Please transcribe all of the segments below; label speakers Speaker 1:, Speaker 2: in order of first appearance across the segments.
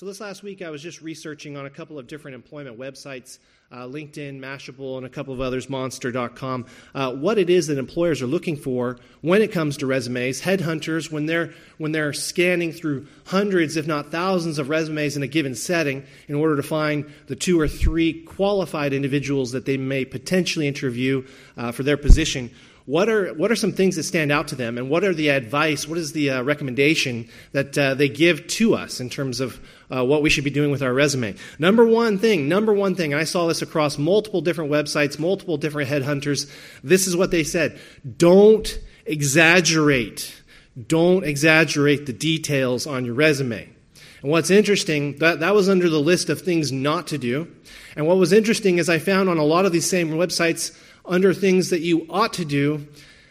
Speaker 1: So, this last week, I was just researching on a couple of different employment websites uh, LinkedIn, Mashable, and a couple of others, Monster.com, uh, what it is that employers are looking for when it comes to resumes. Headhunters, when they're, when they're scanning through hundreds, if not thousands, of resumes in a given setting in order to find the two or three qualified individuals that they may potentially interview uh, for their position what are, what are some things that stand out to them, and what are the advice, what is the uh, recommendation that uh, they give to us in terms of uh, what we should be doing with our resume? Number one thing, number one thing, I saw this across multiple different websites, multiple different headhunters. This is what they said don't exaggerate. Don't exaggerate the details on your resume. And what's interesting, that, that was under the list of things not to do. And what was interesting is I found on a lot of these same websites, under things that you ought to do,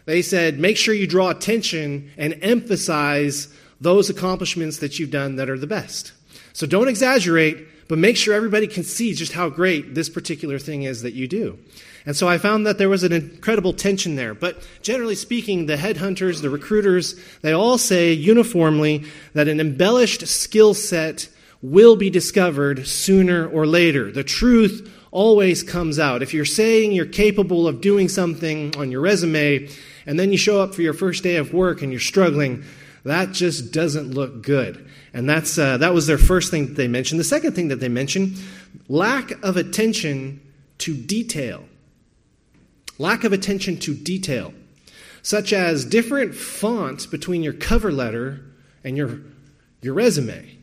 Speaker 1: they said make sure you draw attention and emphasize those accomplishments that you've done that are the best. So don't exaggerate, but make sure everybody can see just how great this particular thing is that you do. And so I found that there was an incredible tension there. But generally speaking, the headhunters, the recruiters, they all say uniformly that an embellished skill set will be discovered sooner or later. The truth always comes out. If you're saying you're capable of doing something on your resume and then you show up for your first day of work and you're struggling, that just doesn't look good. And that's, uh, that was their first thing that they mentioned. The second thing that they mentioned lack of attention to detail. Lack of attention to detail, such as different fonts between your cover letter and your, your resume.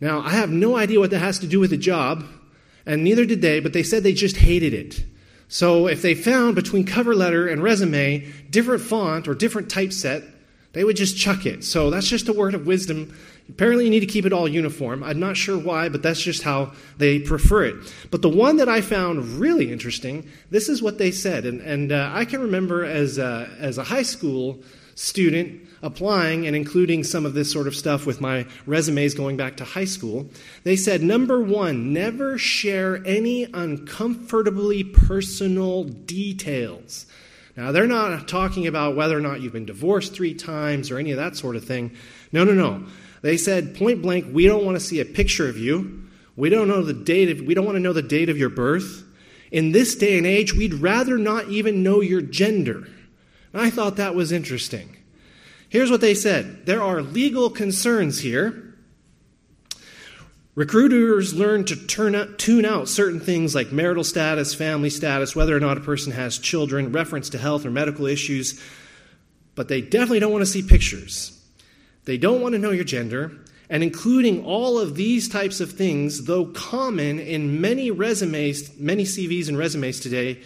Speaker 1: Now, I have no idea what that has to do with the job, and neither did they, but they said they just hated it. So if they found between cover letter and resume different font or different typeset, they would just chuck it. So that's just a word of wisdom. Apparently, you need to keep it all uniform. I'm not sure why, but that's just how they prefer it. But the one that I found really interesting, this is what they said. And, and uh, I can remember as a, as a high school student, applying and including some of this sort of stuff with my resumes going back to high school, they said number one, never share any uncomfortably personal details. Now, they're not talking about whether or not you've been divorced three times or any of that sort of thing. No, no, no. They said point blank, we don't want to see a picture of you. We don't know the date of, we don't want to know the date of your birth. In this day and age, we'd rather not even know your gender. And I thought that was interesting. Here's what they said there are legal concerns here. Recruiters learn to turn out, tune out certain things like marital status, family status, whether or not a person has children, reference to health or medical issues, but they definitely don't want to see pictures. They don't want to know your gender, and including all of these types of things, though common in many resumes, many CVs and resumes today,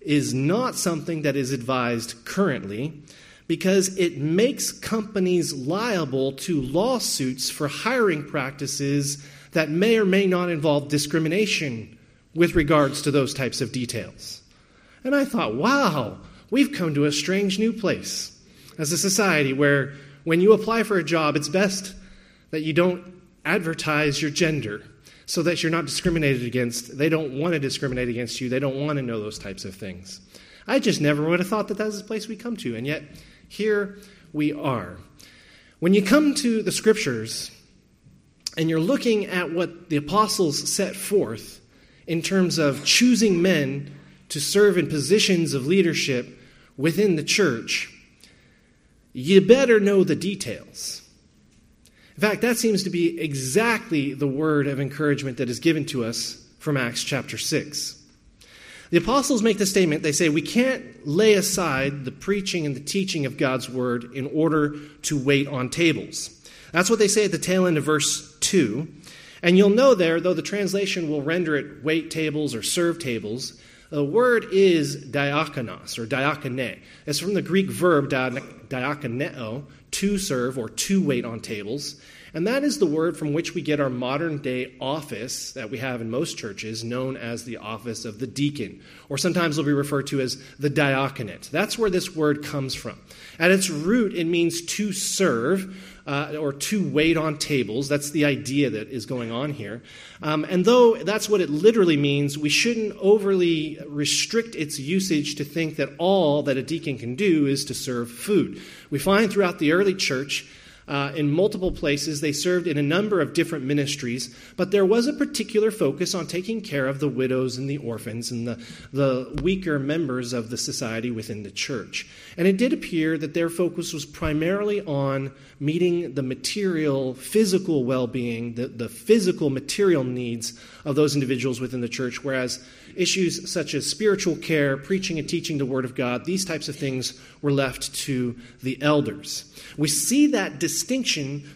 Speaker 1: is not something that is advised currently because it makes companies liable to lawsuits for hiring practices that may or may not involve discrimination with regards to those types of details. And I thought, wow, we've come to a strange new place as a society where when you apply for a job, it's best that you don't advertise your gender so that you're not discriminated against. They don't want to discriminate against you, they don't want to know those types of things. I just never would have thought that that was the place we come to, and yet here we are. When you come to the scriptures and you're looking at what the apostles set forth in terms of choosing men to serve in positions of leadership within the church, you better know the details. In fact, that seems to be exactly the word of encouragement that is given to us from Acts chapter 6. The apostles make the statement they say, We can't lay aside the preaching and the teaching of God's word in order to wait on tables. That's what they say at the tail end of verse 2. And you'll know there, though the translation will render it wait tables or serve tables, the word is diakonos or diakone. It's from the Greek verb diakoneo, to serve or to wait on tables. And that is the word from which we get our modern day office that we have in most churches, known as the office of the deacon, or sometimes it'll be referred to as the diaconate. That's where this word comes from. At its root, it means to serve. Uh, or to wait on tables. That's the idea that is going on here. Um, and though that's what it literally means, we shouldn't overly restrict its usage to think that all that a deacon can do is to serve food. We find throughout the early church uh, in multiple places. They served in a number of different ministries, but there was a particular focus on taking care of the widows and the orphans and the, the weaker members of the society within the church. And it did appear that their focus was primarily on meeting the material, physical well being, the, the physical, material needs of those individuals within the church, whereas issues such as spiritual care, preaching and teaching the Word of God, these types of things were left to the elders. We see that distinction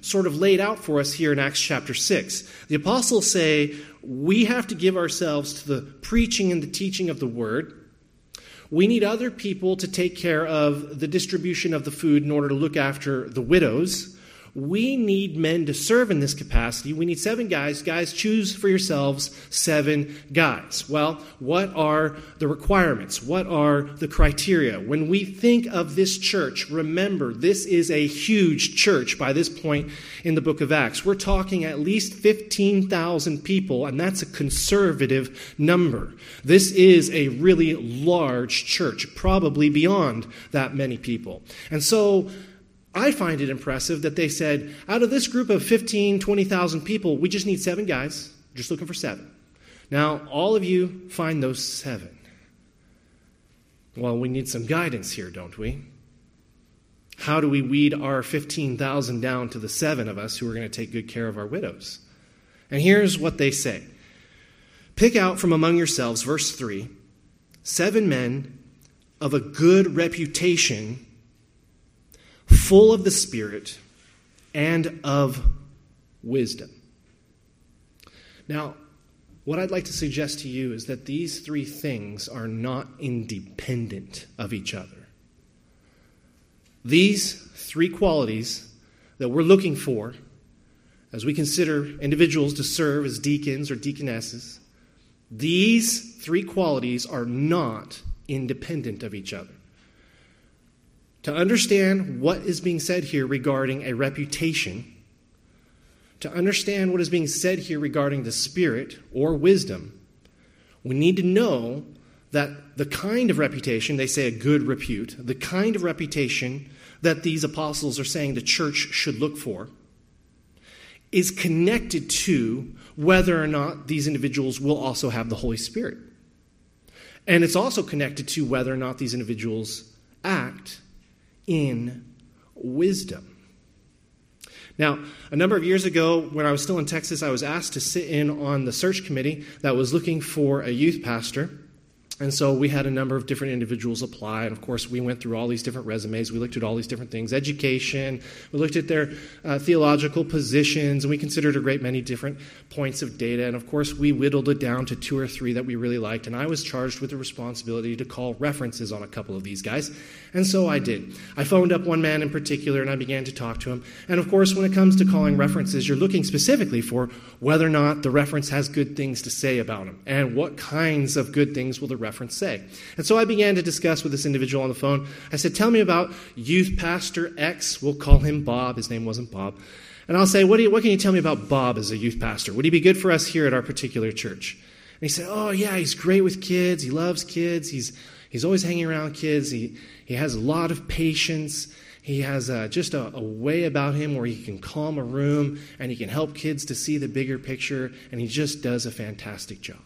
Speaker 1: sort of laid out for us here in Acts chapter 6. The apostles say we have to give ourselves to the preaching and the teaching of the Word. We need other people to take care of the distribution of the food in order to look after the widows. We need men to serve in this capacity. We need seven guys. Guys, choose for yourselves seven guys. Well, what are the requirements? What are the criteria? When we think of this church, remember, this is a huge church by this point in the book of Acts. We're talking at least 15,000 people, and that's a conservative number. This is a really large church, probably beyond that many people. And so, I find it impressive that they said, out of this group of 15, 20,000 people, we just need seven guys, just looking for seven. Now, all of you find those seven. Well, we need some guidance here, don't we? How do we weed our 15,000 down to the seven of us who are going to take good care of our widows? And here's what they say Pick out from among yourselves, verse 3, seven men of a good reputation full of the Spirit and of wisdom. Now, what I'd like to suggest to you is that these three things are not independent of each other. These three qualities that we're looking for as we consider individuals to serve as deacons or deaconesses, these three qualities are not independent of each other to understand what is being said here regarding a reputation, to understand what is being said here regarding the Spirit or wisdom, we need to know that the kind of reputation, they say a good repute, the kind of reputation that these apostles are saying the church should look for, is connected to whether or not these individuals will also have the Holy Spirit. And it's also connected to whether or not these individuals act in wisdom. Now, a number of years ago, when I was still in Texas, I was asked to sit in on the search committee that was looking for a youth pastor. And so we had a number of different individuals apply. And of course, we went through all these different resumes. We looked at all these different things education, we looked at their uh, theological positions, and we considered a great many different points of data. And of course, we whittled it down to two or three that we really liked. And I was charged with the responsibility to call references on a couple of these guys. And so I did. I phoned up one man in particular and I began to talk to him. And of course, when it comes to calling references, you're looking specifically for whether or not the reference has good things to say about him and what kinds of good things will the reference say. And so I began to discuss with this individual on the phone. I said, Tell me about youth pastor X. We'll call him Bob. His name wasn't Bob. And I'll say, what, you, what can you tell me about Bob as a youth pastor? Would he be good for us here at our particular church? And he said, Oh, yeah, he's great with kids. He loves kids. He's, he's always hanging around kids. He, he has a lot of patience. He has uh, just a, a, way about him where he can calm a room and he can help kids to see the bigger picture, and he just does a fantastic job.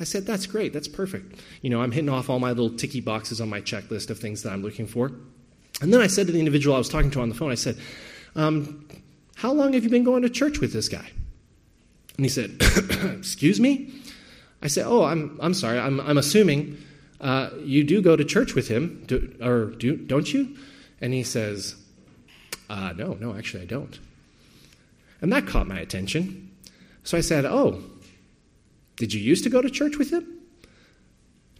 Speaker 1: I said, That's great. That's perfect. You know, I'm hitting off all my little ticky boxes on my checklist of things that I'm looking for. And then I said to the individual I was talking to on the phone, I said, um, How long have you been going to church with this guy? And he said, Excuse me? I said, Oh, I'm, I'm sorry. I'm, I'm assuming uh, you do go to church with him, do, or do, don't you? And he says, uh, No, no, actually, I don't. And that caught my attention. So I said, Oh, did you used to go to church with him?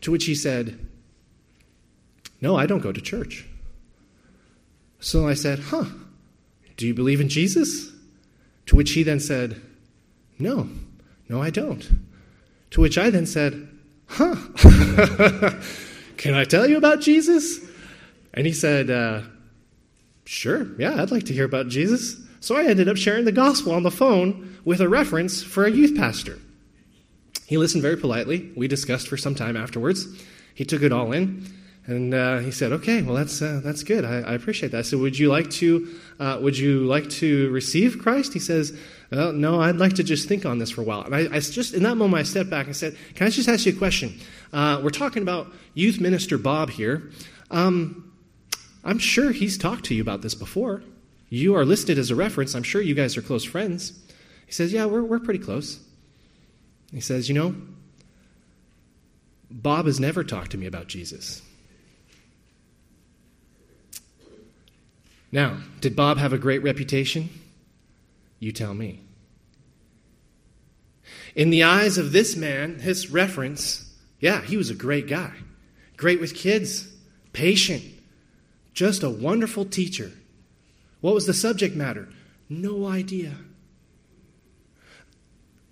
Speaker 1: To which he said, No, I don't go to church. So I said, Huh, do you believe in Jesus? To which he then said, No, no, I don't. To which I then said, Huh. Can I tell you about Jesus? And he said, uh, Sure, yeah, I'd like to hear about Jesus. So I ended up sharing the gospel on the phone with a reference for a youth pastor. He listened very politely. We discussed for some time afterwards. He took it all in. And uh, he said, "Okay, well that's uh, that's good. I, I, appreciate that." I said, "Would you like to uh, Would you like to receive Christ?" He says, well, "No, I'd like to just think on this for a while." And I, I, just in that moment, I stepped back and said, "Can I just ask you a question? Uh, we're talking about youth minister Bob here. Um, I'm sure he's talked to you about this before. You are listed as a reference. I'm sure you guys are close friends." He says, "Yeah, we're we're pretty close." He says, "You know." Bob has never talked to me about Jesus. Now, did Bob have a great reputation? You tell me. In the eyes of this man, his reference, yeah, he was a great guy. Great with kids, patient, just a wonderful teacher. What was the subject matter? No idea.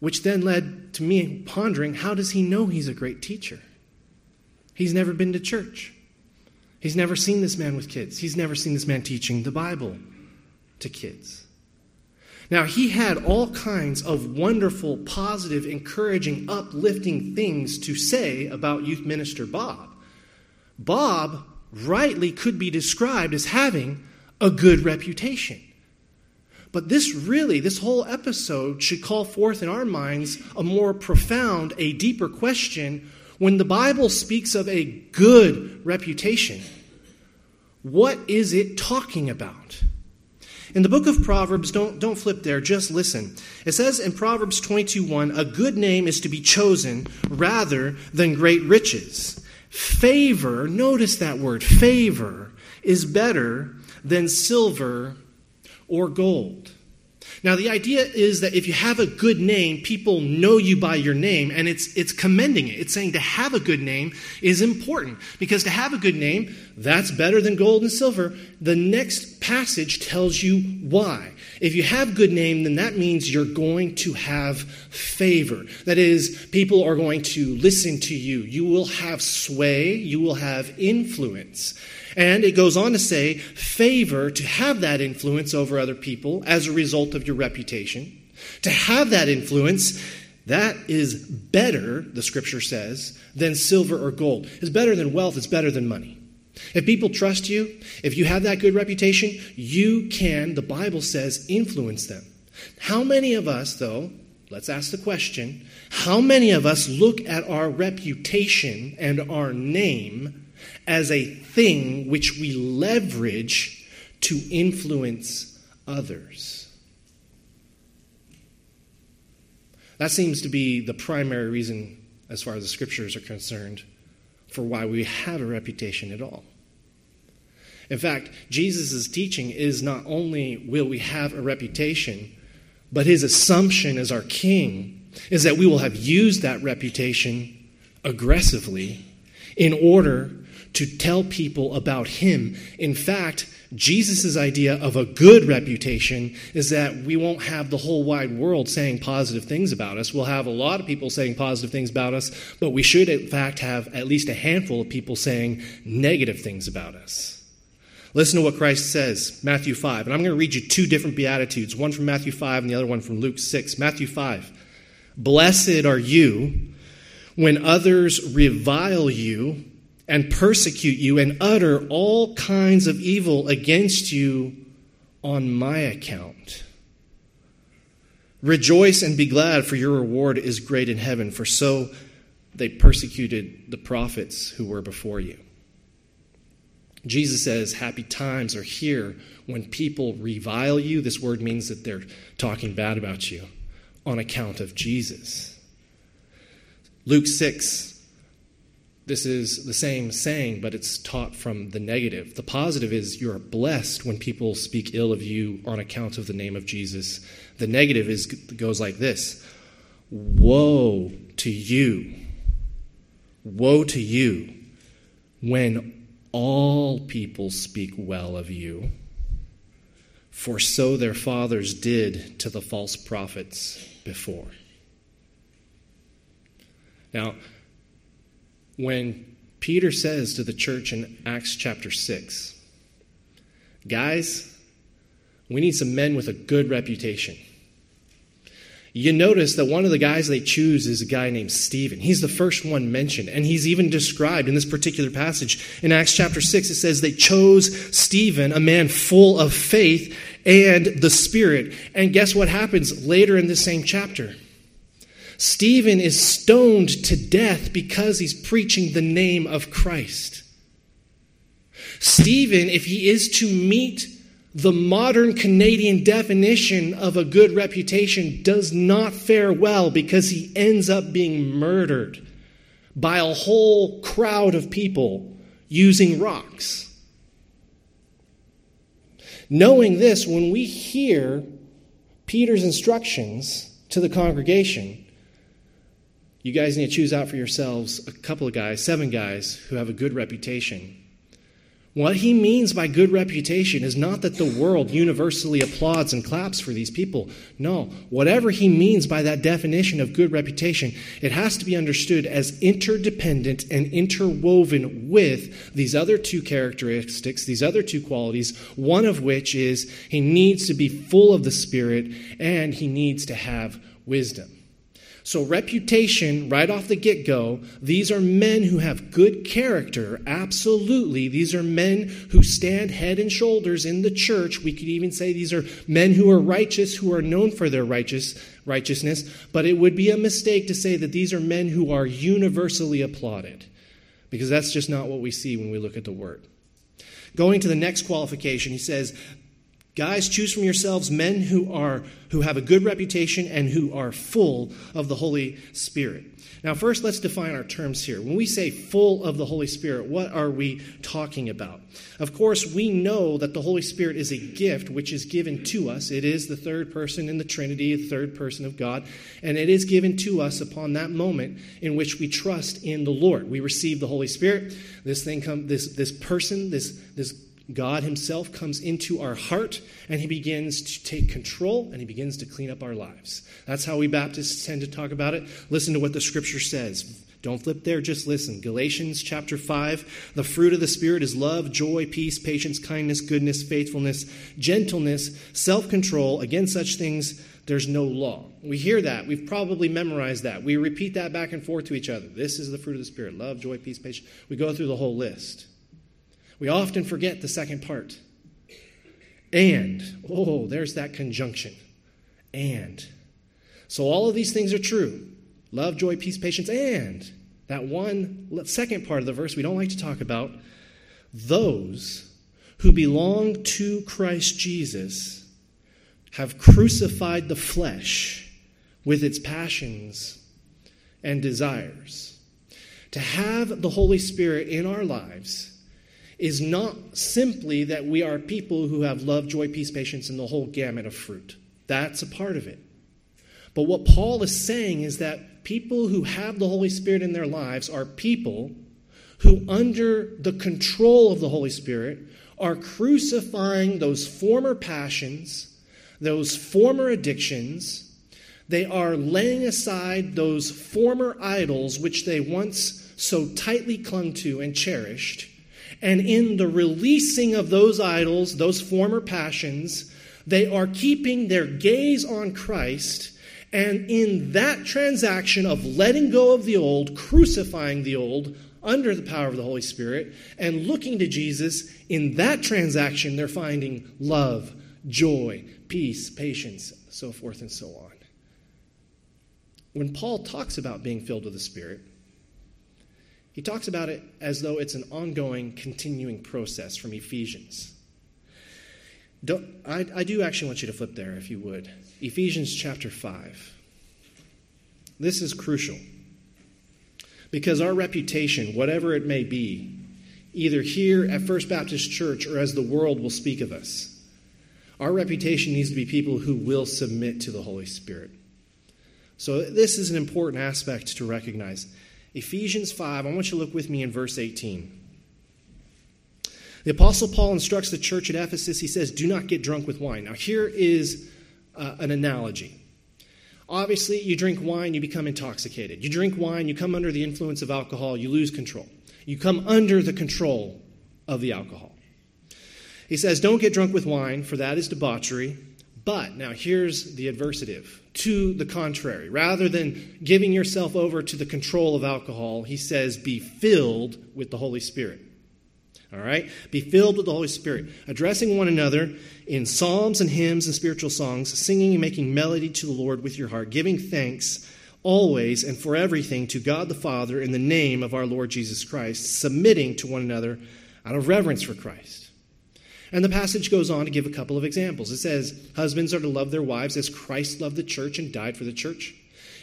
Speaker 1: Which then led to me pondering how does he know he's a great teacher? He's never been to church. He's never seen this man with kids. He's never seen this man teaching the Bible to kids. Now, he had all kinds of wonderful, positive, encouraging, uplifting things to say about youth minister Bob. Bob rightly could be described as having a good reputation. But this really, this whole episode should call forth in our minds a more profound, a deeper question when the Bible speaks of a good reputation, what is it talking about? In the book of Proverbs, don't, don't flip there, just listen. It says in Proverbs 22 1, a good name is to be chosen rather than great riches. Favor, notice that word, favor, is better than silver or gold. Now, the idea is that if you have a good name, people know you by your name, and it's, it's commending it. It's saying to have a good name is important because to have a good name, that's better than gold and silver. The next passage tells you why. If you have good name, then that means you're going to have favor. That is, people are going to listen to you. You will have sway, you will have influence. And it goes on to say, favor to have that influence over other people as a result of your reputation. To have that influence, that is better, the scripture says, than silver or gold. It's better than wealth, it's better than money. If people trust you, if you have that good reputation, you can, the Bible says, influence them. How many of us, though, let's ask the question, how many of us look at our reputation and our name as a thing which we leverage to influence others. That seems to be the primary reason, as far as the scriptures are concerned, for why we have a reputation at all. In fact, Jesus' teaching is not only will we have a reputation, but his assumption as our king is that we will have used that reputation aggressively in order to tell people about him. In fact, Jesus' idea of a good reputation is that we won't have the whole wide world saying positive things about us. We'll have a lot of people saying positive things about us, but we should, in fact, have at least a handful of people saying negative things about us. Listen to what Christ says, Matthew 5. And I'm going to read you two different Beatitudes, one from Matthew 5 and the other one from Luke 6. Matthew 5. Blessed are you when others revile you and persecute you and utter all kinds of evil against you on my account. Rejoice and be glad, for your reward is great in heaven, for so they persecuted the prophets who were before you. Jesus says, Happy times are here when people revile you. This word means that they're talking bad about you on account of Jesus. Luke 6, this is the same saying, but it's taught from the negative. The positive is you are blessed when people speak ill of you on account of the name of Jesus. The negative is goes like this: Woe to you! Woe to you when all people speak well of you. For so their fathers did to the false prophets before. Now, when Peter says to the church in Acts chapter 6, Guys, we need some men with a good reputation. you notice that one of the guys they choose is a guy named Stephen. He's the first one mentioned, and he's even described in this particular passage. In Acts chapter 6, it says they chose Stephen, a man full of faith and the Spirit. And guess what happens later in the same chapter? Stephen is stoned to death because he's preaching the name of Christ. Stephen, if he is to meet the modern Canadian definition of a good reputation does not fare well because he ends up being murdered by a whole crowd of people using rocks. Knowing this, when we hear Peter's instructions to the congregation, you guys need to choose out for yourselves a couple of guys, seven guys, who have a good reputation what he means by good reputation is not that the world universally applauds and claps for these people. No, whatever he means by that definition of good reputation, it has to be understood as interdependent and interwoven with these other two characteristics, these other two qualities, one of which is he needs to be full of the Spirit and he needs to have wisdom. So, reputation, right off the get go, these are men who have good character. Absolutely. These are men who stand head and shoulders in the church. We could even say these are men who are righteous, who are known for their righteous, righteousness. But it would be a mistake to say that these are men who are universally applauded, because that's just not what we see when we look at the word. Going to the next qualification, he says, Guys, choose from yourselves men who are who have a good reputation and who are full of the Holy Spirit. Now, first, let's define our terms here. When we say full of the Holy Spirit, what are we talking about? Of course, we know that the Holy Spirit is a gift which is given to us. It is the third person in the Trinity, the third person of God, and it is given to us upon that moment in which we trust in the Lord. We receive the Holy Spirit. This thing come this this person, this this God Himself comes into our heart and He begins to take control and He begins to clean up our lives. That's how we Baptists tend to talk about it. Listen to what the Scripture says. Don't flip there, just listen. Galatians chapter 5 The fruit of the Spirit is love, joy, peace, patience, kindness, goodness, faithfulness, gentleness, self control. Against such things, there's no law. We hear that. We've probably memorized that. We repeat that back and forth to each other. This is the fruit of the Spirit love, joy, peace, patience. We go through the whole list. We often forget the second part. And, oh, there's that conjunction. And. So all of these things are true love, joy, peace, patience, and that one second part of the verse we don't like to talk about those who belong to Christ Jesus have crucified the flesh with its passions and desires. To have the Holy Spirit in our lives is not simply that we are people who have love, joy, peace, patience, and the whole gamut of fruit. That's a part of it. But what Paul is saying is that people who have the Holy Spirit in their lives are people who, under the control of the Holy Spirit, are crucifying those former passions, those former addictions. They are laying aside those former idols which they once so tightly clung to and cherished and in the releasing of those idols, those former passions, they are keeping their gaze on Christ. And in that transaction of letting go of the old, crucifying the old under the power of the Holy Spirit, and looking to Jesus, in that transaction, they're finding love, joy, peace, patience, so forth and so on. When Paul talks about being filled with the Spirit, he talks about it as though it's an ongoing, continuing process from Ephesians. I, I do actually want you to flip there, if you would. Ephesians chapter 5. This is crucial because our reputation, whatever it may be, either here at First Baptist Church or as the world will speak of us, our reputation needs to be people who will submit to the Holy Spirit. So, this is an important aspect to recognize. Ephesians 5, I want you to look with me in verse 18. The Apostle Paul instructs the church at Ephesus, he says, Do not get drunk with wine. Now, here is uh, an analogy. Obviously, you drink wine, you become intoxicated. You drink wine, you come under the influence of alcohol, you lose control. You come under the control of the alcohol. He says, Don't get drunk with wine, for that is debauchery, But now here's the adversative. To the contrary, rather than giving yourself over to the control of alcohol, he says, be filled with the Holy Spirit. All right? Be filled with the Holy Spirit, addressing one another in psalms and hymns and spiritual songs, singing and making melody to the Lord with your heart, giving thanks always and for everything to God the Father in the name of our Lord Jesus Christ, submitting to one another out of reverence for Christ. And the passage goes on to give a couple of examples. It says, Husbands are to love their wives as Christ loved the church and died for the church.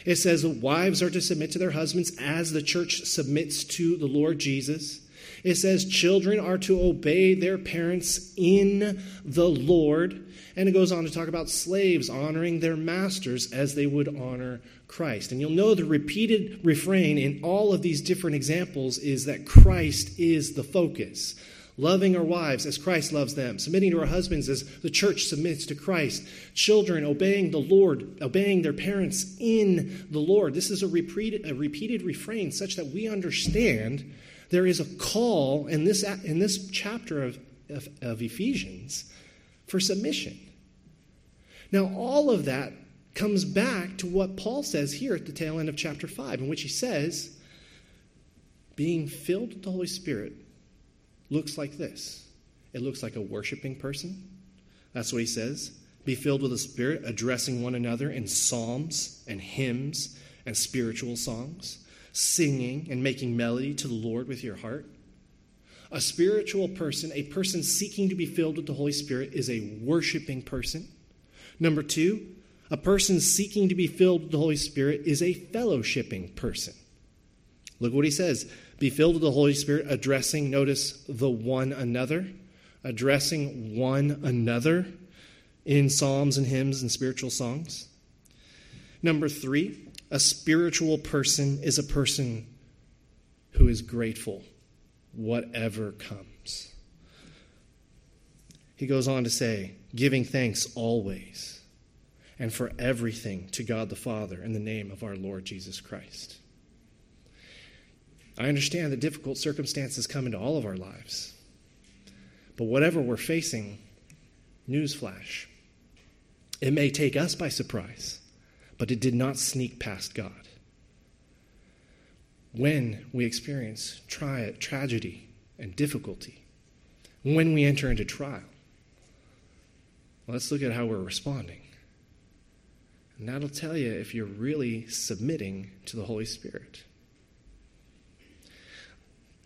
Speaker 1: It says, Wives are to submit to their husbands as the church submits to the Lord Jesus. It says, Children are to obey their parents in the Lord. And it goes on to talk about slaves honoring their masters as they would honor Christ. And you'll know the repeated refrain in all of these different examples is that Christ is the focus. Loving our wives as Christ loves them, submitting to our husbands as the church submits to Christ, children obeying the Lord, obeying their parents in the Lord. This is a repeated, a repeated refrain such that we understand there is a call in this, in this chapter of, of, of Ephesians for submission. Now, all of that comes back to what Paul says here at the tail end of chapter 5, in which he says, being filled with the Holy Spirit looks like this it looks like a worshiping person. That's what he says. Be filled with the Spirit, addressing one another in psalms and hymns and spiritual songs, singing and making melody to the Lord with your heart. A spiritual person, a person seeking to be filled with the Holy Spirit, is a worshiping person. Number two, a person seeking to be filled with the Holy Spirit is a fellowshipping person. Look what he says be filled with the Holy Spirit, addressing, notice, the one another, addressing one another in psalms and hymns and spiritual songs. Number three, a spiritual person is a person who is grateful, whatever comes. He goes on to say, giving thanks always and for everything to God the Father in the name of our Lord Jesus Christ. I understand that difficult circumstances come into all of our lives. But whatever we're facing, newsflash, it may take us by surprise, but it did not sneak past God. When we experience tri- tragedy and difficulty, when we enter into trial, let's look at how we're responding. And that'll tell you if you're really submitting to the Holy Spirit.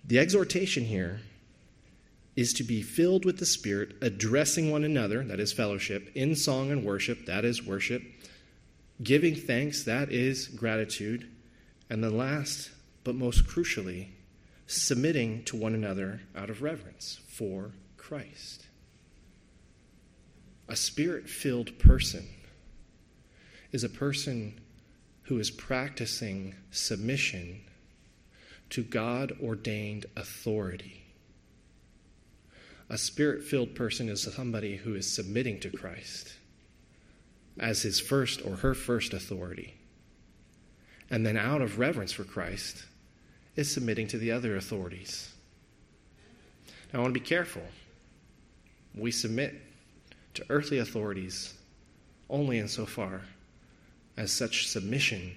Speaker 1: The exhortation here is to be filled with the Spirit, addressing one another, that is fellowship, in song and worship, that is worship, giving thanks, that is gratitude, and then last, but most crucially, submitting to one another out of reverence for Christ. A spirit filled person is a person who is practicing submission to God ordained authority. A spirit filled person is somebody who is submitting to Christ as his first or her first authority. And then, out of reverence for Christ, is submitting to the other authorities. Now, I want to be careful. We submit to earthly authorities only insofar as such submission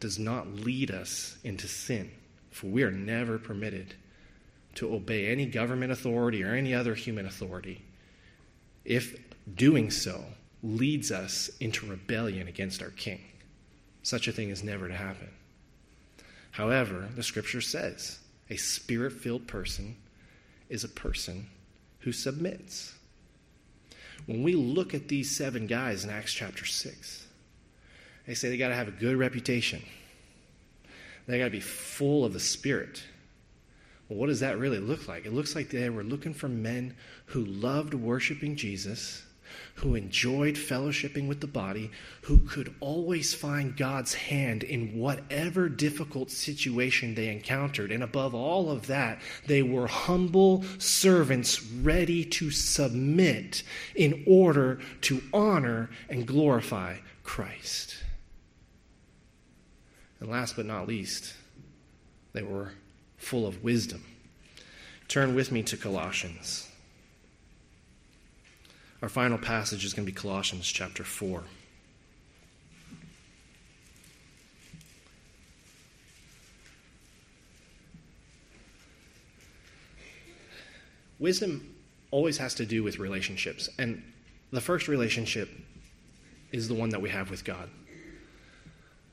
Speaker 1: does not lead us into sin. For we are never permitted to obey any government authority or any other human authority if doing so leads us into rebellion against our king. Such a thing is never to happen. However, the scripture says a spirit filled person is a person who submits. When we look at these seven guys in Acts chapter 6, they say they got to have a good reputation. They got to be full of the Spirit. Well, what does that really look like? It looks like they were looking for men who loved worshiping Jesus, who enjoyed fellowshipping with the body, who could always find God's hand in whatever difficult situation they encountered. And above all of that, they were humble servants ready to submit in order to honor and glorify Christ. And last but not least, they were full of wisdom. Turn with me to Colossians. Our final passage is going to be Colossians chapter 4. Wisdom always has to do with relationships. And the first relationship is the one that we have with God.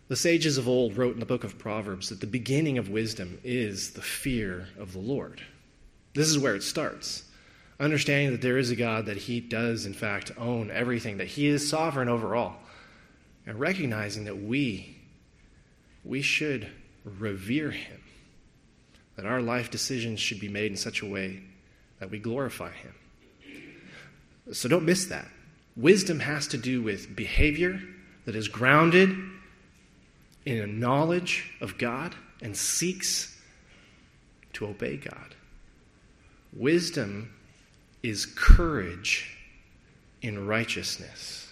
Speaker 1: The sages of old wrote in the book of Proverbs that the beginning of wisdom is the fear of the Lord. This is where it starts. Understanding that there is a God, that He does, in fact, own everything, that He is sovereign over all. And recognizing that we, we should revere Him, that our life decisions should be made in such a way that we glorify Him. So don't miss that. Wisdom has to do with behavior that is grounded in a knowledge of God and seeks to obey God. Wisdom is courage in righteousness.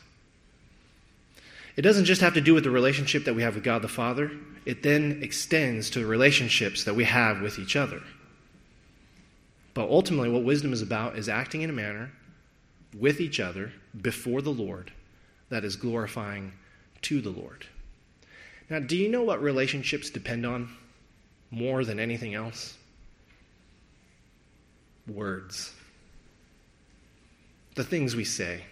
Speaker 1: It doesn't just have to do with the relationship that we have with God the Father, it then extends to the relationships that we have with each other. But ultimately, what wisdom is about is acting in a manner with each other before the Lord that is glorifying to the Lord. Now, do you know what relationships depend on more than anything else? Words. The things we say.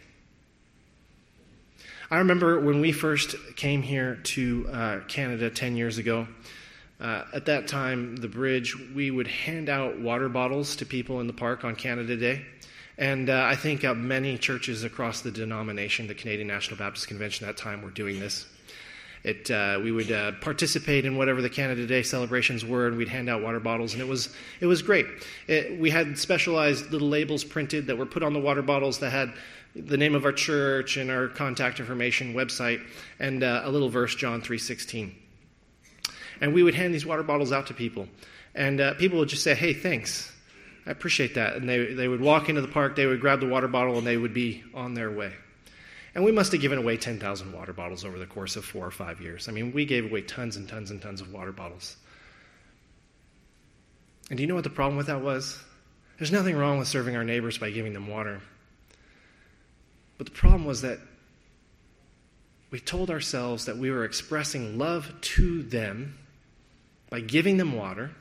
Speaker 1: I remember when we first came here to uh, Canada 10 years ago. Uh, at that time, the bridge, we would hand out water bottles to people in the park on Canada Day. And uh, I think uh, many churches across the denomination, the Canadian National Baptist Convention at that time, were doing this. It, uh, we would uh, participate in whatever the Canada Day celebrations were, and we'd hand out water bottles, and it was, it was great. It, we had specialized little labels printed that were put on the water bottles that had the name of our church and our contact information, website, and uh, a little verse, John 3.16. And we would hand these water bottles out to people. And uh, people would just say, hey, thanks. I appreciate that. And they, they would walk into the park, they would grab the water bottle, and they would be on their way. And we must have given away 10,000 water bottles over the course of four or five years. I mean, we gave away tons and tons and tons of water bottles. And do you know what the problem with that was? There's nothing wrong with serving our neighbors by giving them water. But the problem was that we told ourselves that we were expressing love to them by giving them water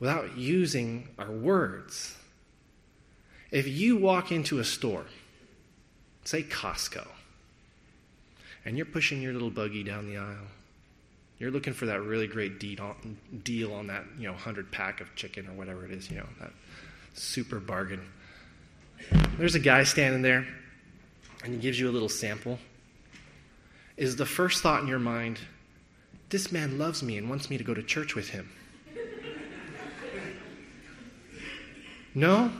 Speaker 1: without using our words. If you walk into a store, say Costco, and you're pushing your little buggy down the aisle, you're looking for that really great deal on that, you know, 100 pack of chicken or whatever it is, you know, that super bargain. There's a guy standing there, and he gives you a little sample. Is the first thought in your mind, this man loves me and wants me to go to church with him. No?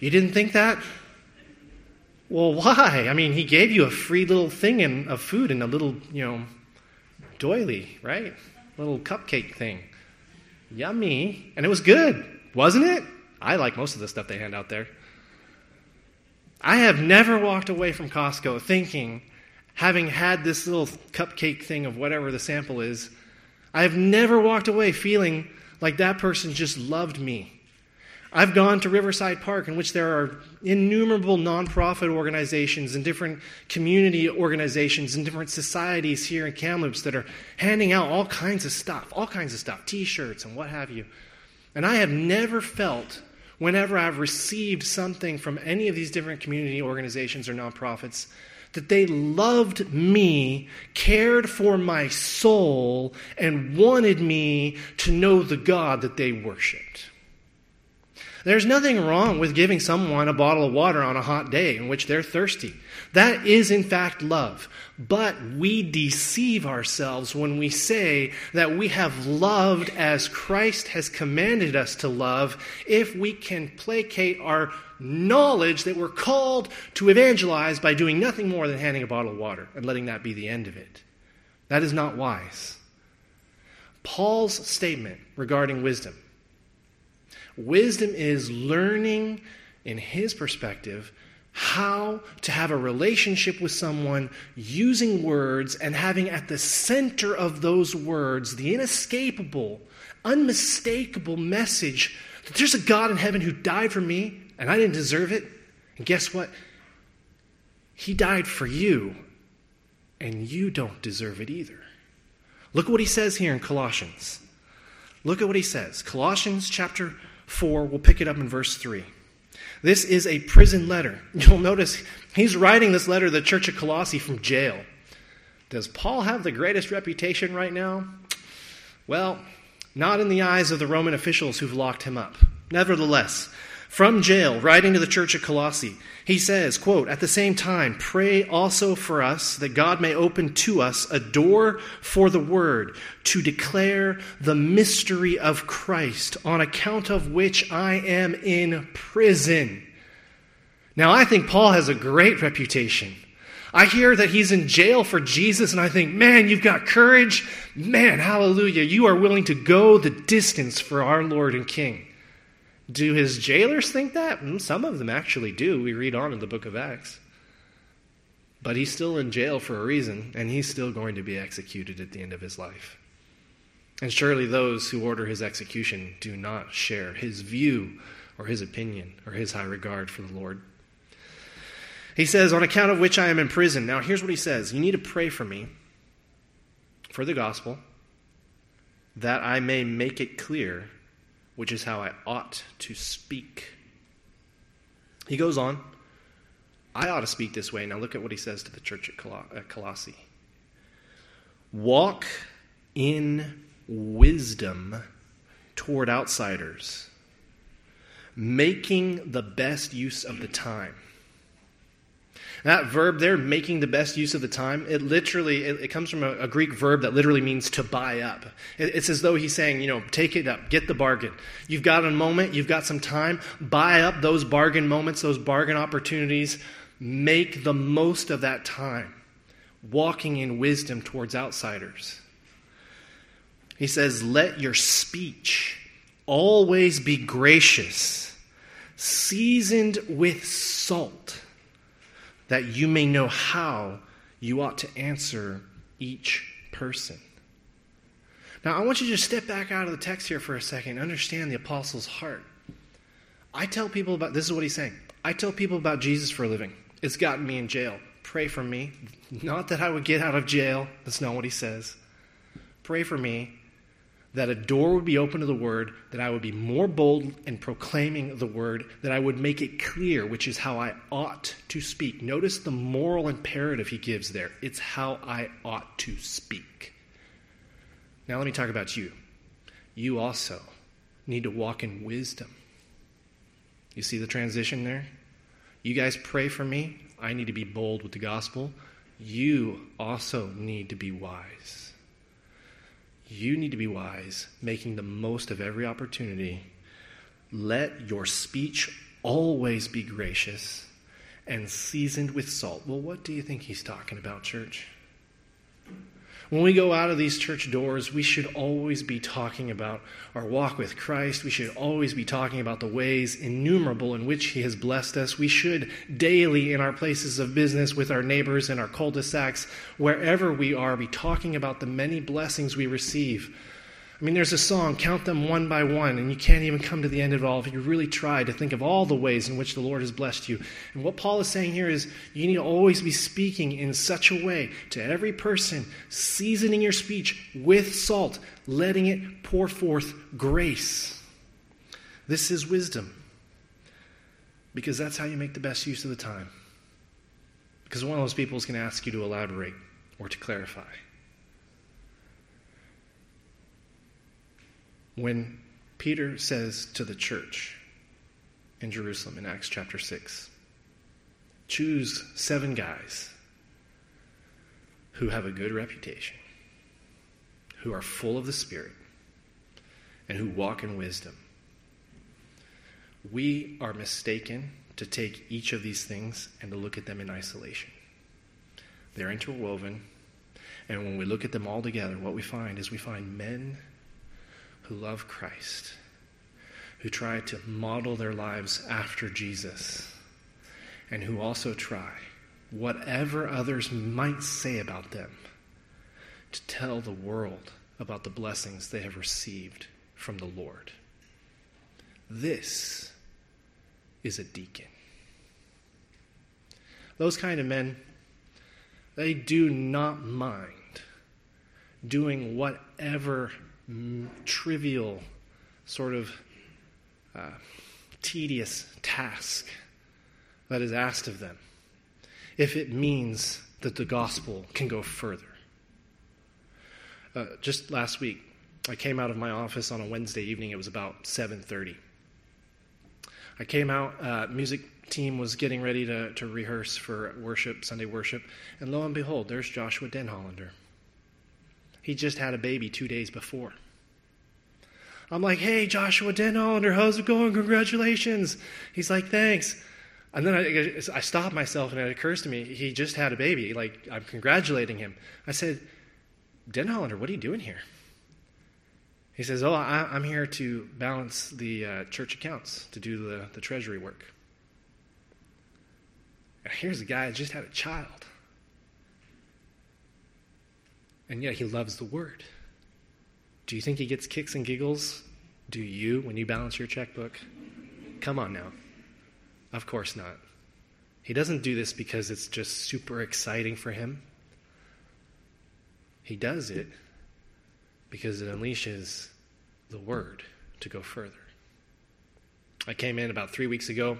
Speaker 1: You didn't think that? Well, why? I mean, he gave you a free little thing in, of food and a little, you know, doily, right? Little cupcake thing. Yummy. And it was good, wasn't it? I like most of the stuff they hand out there. I have never walked away from Costco thinking, having had this little cupcake thing of whatever the sample is, I have never walked away feeling like that person just loved me. I've gone to Riverside Park, in which there are innumerable nonprofit organizations and different community organizations and different societies here in Kamloops that are handing out all kinds of stuff, all kinds of stuff, t shirts and what have you. And I have never felt, whenever I've received something from any of these different community organizations or nonprofits, that they loved me, cared for my soul, and wanted me to know the God that they worshiped. There's nothing wrong with giving someone a bottle of water on a hot day in which they're thirsty. That is, in fact, love. But we deceive ourselves when we say that we have loved as Christ has commanded us to love if we can placate our knowledge that we're called to evangelize by doing nothing more than handing a bottle of water and letting that be the end of it. That is not wise. Paul's statement regarding wisdom wisdom is learning, in his perspective, how to have a relationship with someone using words and having at the center of those words the inescapable, unmistakable message that there's a God in heaven who died for me and I didn't deserve it. And guess what? He died for you, and you don't deserve it either. Look at what he says here in Colossians. Look at what he says. Colossians chapter 4, we'll pick it up in verse 3. This is a prison letter. You'll notice he's writing this letter to the church of Colossae from jail. Does Paul have the greatest reputation right now? Well, not in the eyes of the Roman officials who've locked him up. Nevertheless, from jail, writing to the church at Colossae, he says, quote, At the same time, pray also for us that God may open to us a door for the word to declare the mystery of Christ, on account of which I am in prison. Now, I think Paul has a great reputation. I hear that he's in jail for Jesus, and I think, man, you've got courage. Man, hallelujah. You are willing to go the distance for our Lord and King. Do his jailers think that? Mm, some of them actually do. We read on in the book of Acts. But he's still in jail for a reason, and he's still going to be executed at the end of his life. And surely those who order his execution do not share his view or his opinion or his high regard for the Lord. He says, On account of which I am in prison. Now, here's what he says You need to pray for me, for the gospel, that I may make it clear which is how I ought to speak. He goes on, I ought to speak this way. Now look at what he says to the church at Colossae Walk in wisdom toward outsiders, making the best use of the time that verb there, making the best use of the time, it literally, it, it comes from a, a, Greek verb that literally means to buy up. It, it's as though he's saying, you know, take it up, get the bargain. You've got a moment, you've got some time, buy up those bargain moments, those bargain opportunities, make the most of that time, walking in wisdom towards outsiders. He says, let your speech always be gracious, seasoned with salt that you may know how you ought to answer each person. Now, I want you to just step back out of the text here for a second and understand the apostle's heart. I tell people about this is what he's saying. I tell people about Jesus for a living. It's gotten me in jail. Pray for me. Not that I would get out of jail. That's not what he says. Pray for me that a door would be open to the word, that I would be more bold in proclaiming the word, that I would make it clear, which is how I ought to speak. Notice the moral imperative he gives there. It's how I ought to speak. Now, let me talk about you. You also need to walk in wisdom. You see the transition there? You guys pray for me. I need to be bold with the gospel. You also need to be wise. You need to be wise, making the most of every opportunity. Let your speech always be gracious and seasoned with salt. Well, what do you think he's talking about, church? When we go out of these church doors, we should always be talking about our walk with Christ. We should always be talking about the ways innumerable in which He has blessed us. We should daily, in our places of business, with our neighbors, in our cul de sacs, wherever we are, be talking about the many blessings we receive I mean, there's a song, Count Them One by One, and you can't even come to the end of it all if you really try to think of all the ways in which the Lord has blessed you. And what Paul is saying here is you need to always be speaking in such a way to every person, seasoning your speech with salt, letting it pour forth grace. This is wisdom, because that's how you make the best use of the time. Because one of those people is going to ask you to elaborate or to clarify. When Peter says to the church in Jerusalem in Acts chapter 6 choose seven guys who have a good reputation, who are full of the Spirit, and who walk in wisdom. We are mistaken to take each of these things and to look at them in isolation. They're interwoven, and when we look at them all together, what we find is we find men who love Christ, who try to model their lives after Jesus, and who also try, whatever others might say about them, to tell the world about the blessings they have received from the Lord. This is a deacon. Those kind of men, they do not mind doing whatever trivial, sort of uh, tedious task that is asked of them if it means that the gospel can go further. Uh, just last week, I came out of my office on a Wednesday evening. It was about 7:30. I came out. Uh, music team was getting ready to, to rehearse for worship, Sunday worship, and lo and behold, there's Joshua Denhollander. He just had a baby two days before. I'm like, hey, Joshua Denhollander, how's it going? Congratulations. He's like, thanks. And then I, I stopped myself and it occurs to me, he just had a baby. Like, I'm congratulating him. I said, Denhollander, what are you doing here? He says, Oh, I, am here to balance the uh, church accounts, to do the, the treasury work. And here's a guy that just had a child. And yet he loves the word. Do you think he gets kicks and giggles? Do you when you balance your checkbook? Come on now. Of course not. He doesn't do this because it's just super exciting for him. He does it because it unleashes the word to go further. I came in about three weeks ago.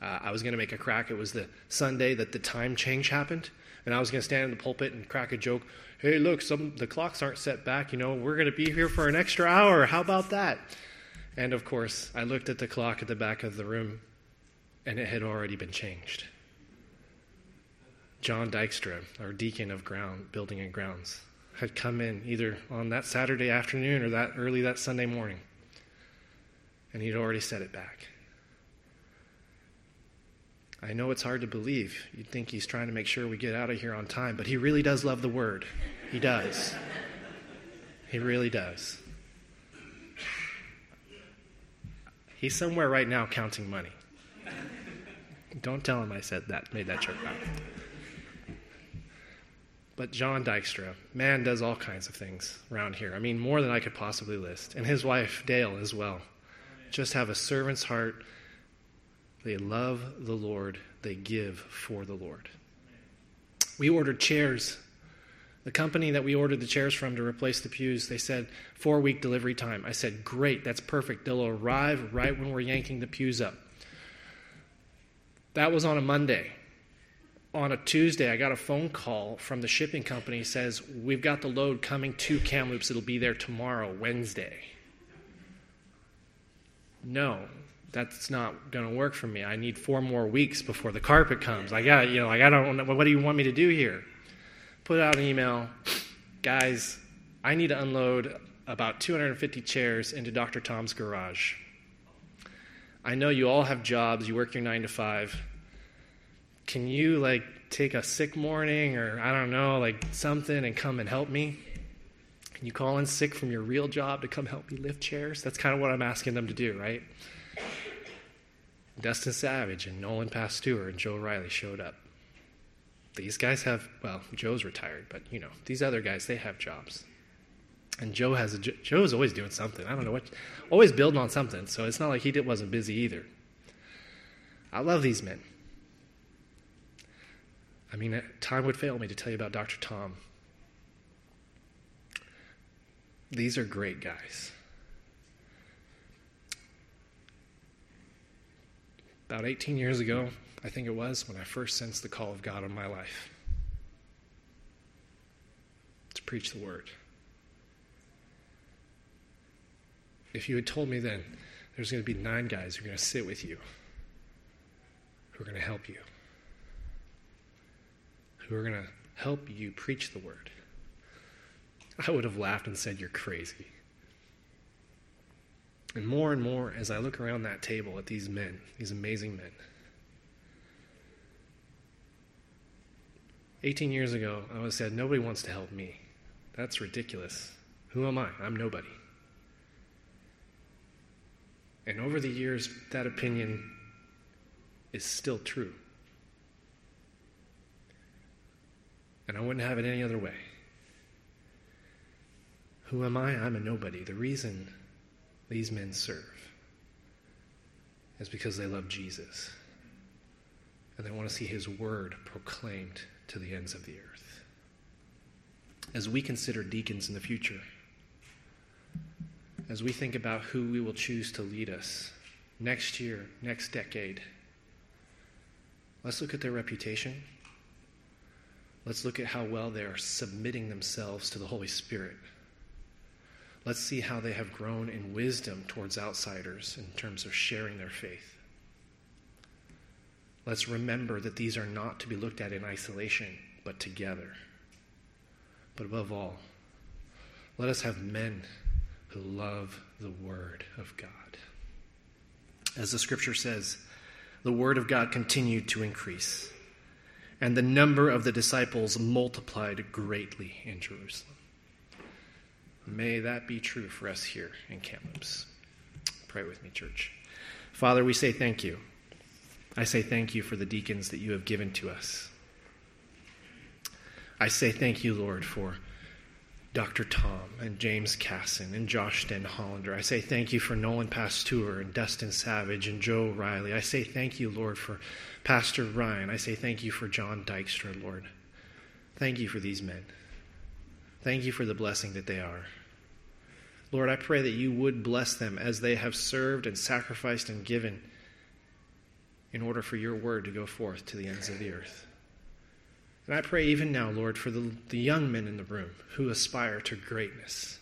Speaker 1: Uh, I was going to make a crack. It was the Sunday that the time change happened. And I was going to stand in the pulpit and crack a joke. Hey, look, some the clocks aren't set back. You know, we're going to be here for an extra hour. How about that? And of course, I looked at the clock at the back of the room, and it had already been changed. John Dykstra, our deacon of ground building and grounds, had come in either on that Saturday afternoon or that early that Sunday morning. And he'd already set it back. I know it's hard to believe. You'd think he's trying to make sure we get out of here on time, but he really does love the word. He does. He really does. He's somewhere right now counting money. Don't tell him I said that, made that joke out. But John Dykstra, man does all kinds of things around here. I mean, more than I could possibly list. And his wife, Dale, as well. Just have a servant's heart. They love the Lord, they give for the Lord. We ordered chairs. The company that we ordered the chairs from to replace the pews, they said four week delivery time. I said, great, that's perfect. They'll arrive right when we're yanking the pews up. That was on a Monday on a Tuesday, I got a phone call from the shipping company says, We've got the load coming to Kamloops. It'll be there tomorrow, Wednesday. No, that's not going to work for me. I need four more weeks before the carpet comes. I got, you know, like, I don't know, what do you want me to do here? Put out an email. Guys, I need to unload about 250 chairs into Dr. Tom's garage. I know you all have jobs, you work your nine to five can you like take a sick morning or I don't know, like something and come and help me? Can you call in sick from your real job to come help me lift chairs? That's kind of what I'm asking them to do, right? Dustin Savage and Nolan Pasteur and Joe Riley showed up. These guys have, well, Joe's retired, but you know, these other guys, they have jobs. And Joe has a, Joe's always doing something. I don't know what, always building on something. So it's not like he did, wasn't busy either. I love these men. I mean, uh, time would fail me to tell you about Dr. Tom. These are great guys. About 18 years ago, I think it was, when I first sensed the call of God on my life to preach the word. If you had told me then there's going to be nine guys who are going to sit with you, who are going to help you, who are going to help you preach the word, I would have laughed and said, You're crazy. And more and more, as I look around that table at these men, these amazing men, 18 years ago, I would said, Nobody wants to help me. That's ridiculous. Who am I? I'm nobody. And over the years, that opinion is still true. and I wouldn't have it any other way. Who am I? I'm a nobody. The reason these men serve is because they love Jesus and they want to see his word proclaimed to the ends of the earth. As we consider deacons in the future, as we think about who we will choose to lead us next year, next decade, let's look at their reputation. Let's look at how well they are submitting themselves to the Holy Spirit. Let's see how they have grown in wisdom towards outsiders in terms of sharing their faith. Let's remember that these are not to be looked at in isolation, but together. But above all, let us have men who love the Word of God. As the scripture says, the Word of God continued to increase, and the number of the disciples multiplied greatly in Jerusalem. May that be true for us here in Kamloops. Pray with me, church. Father, we say thank you. I say thank you for the deacons that you have given to us. I say thank you, Lord, for Dr. Tom and James Casson and Josh Den Hollander. I say thank you for Nolan Pasteur and Dustin Savage and Joe Riley. I say thank you, Lord, for Pastor Ryan. I say thank you for John Dykstra, Lord. Thank you for these men. Thank you for the blessing that they are. Lord, I pray that you would bless them as they have served and sacrificed and given in order for your word to go forth to the ends of the earth. And I pray even now, Lord, for the, the young men in the room who aspire to greatness.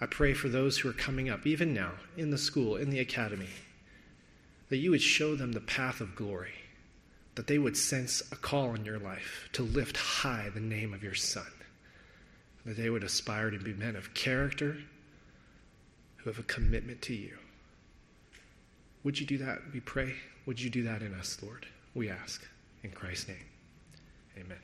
Speaker 1: I pray for those who are coming up, even now, in the school, in the academy, that you would show them the path of glory, that they would sense a call in your life to lift high the name of your Son, that they would aspire to be men of character who have a commitment to you. Would you do that? We pray. Would you do that in us, Lord? We ask. In Christ's name, amen.